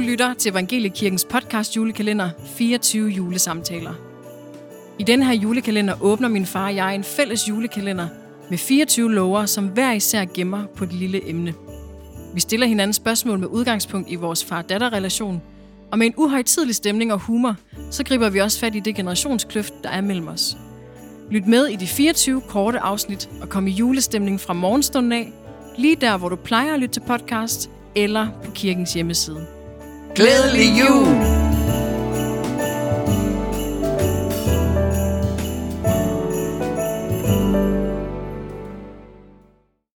lytter til Evangeliekirkens podcast julekalender 24 julesamtaler. I denne her julekalender åbner min far og jeg en fælles julekalender med 24 lover, som hver især gemmer på et lille emne. Vi stiller hinanden spørgsmål med udgangspunkt i vores far-datter-relation, og med en uhøjtidlig stemning og humor, så griber vi også fat i det generationskløft, der er mellem os. Lyt med i de 24 korte afsnit og kom i julestemning fra morgenstunden af, lige der, hvor du plejer at lytte til podcast, eller på kirkens hjemmeside. Glædelig jul!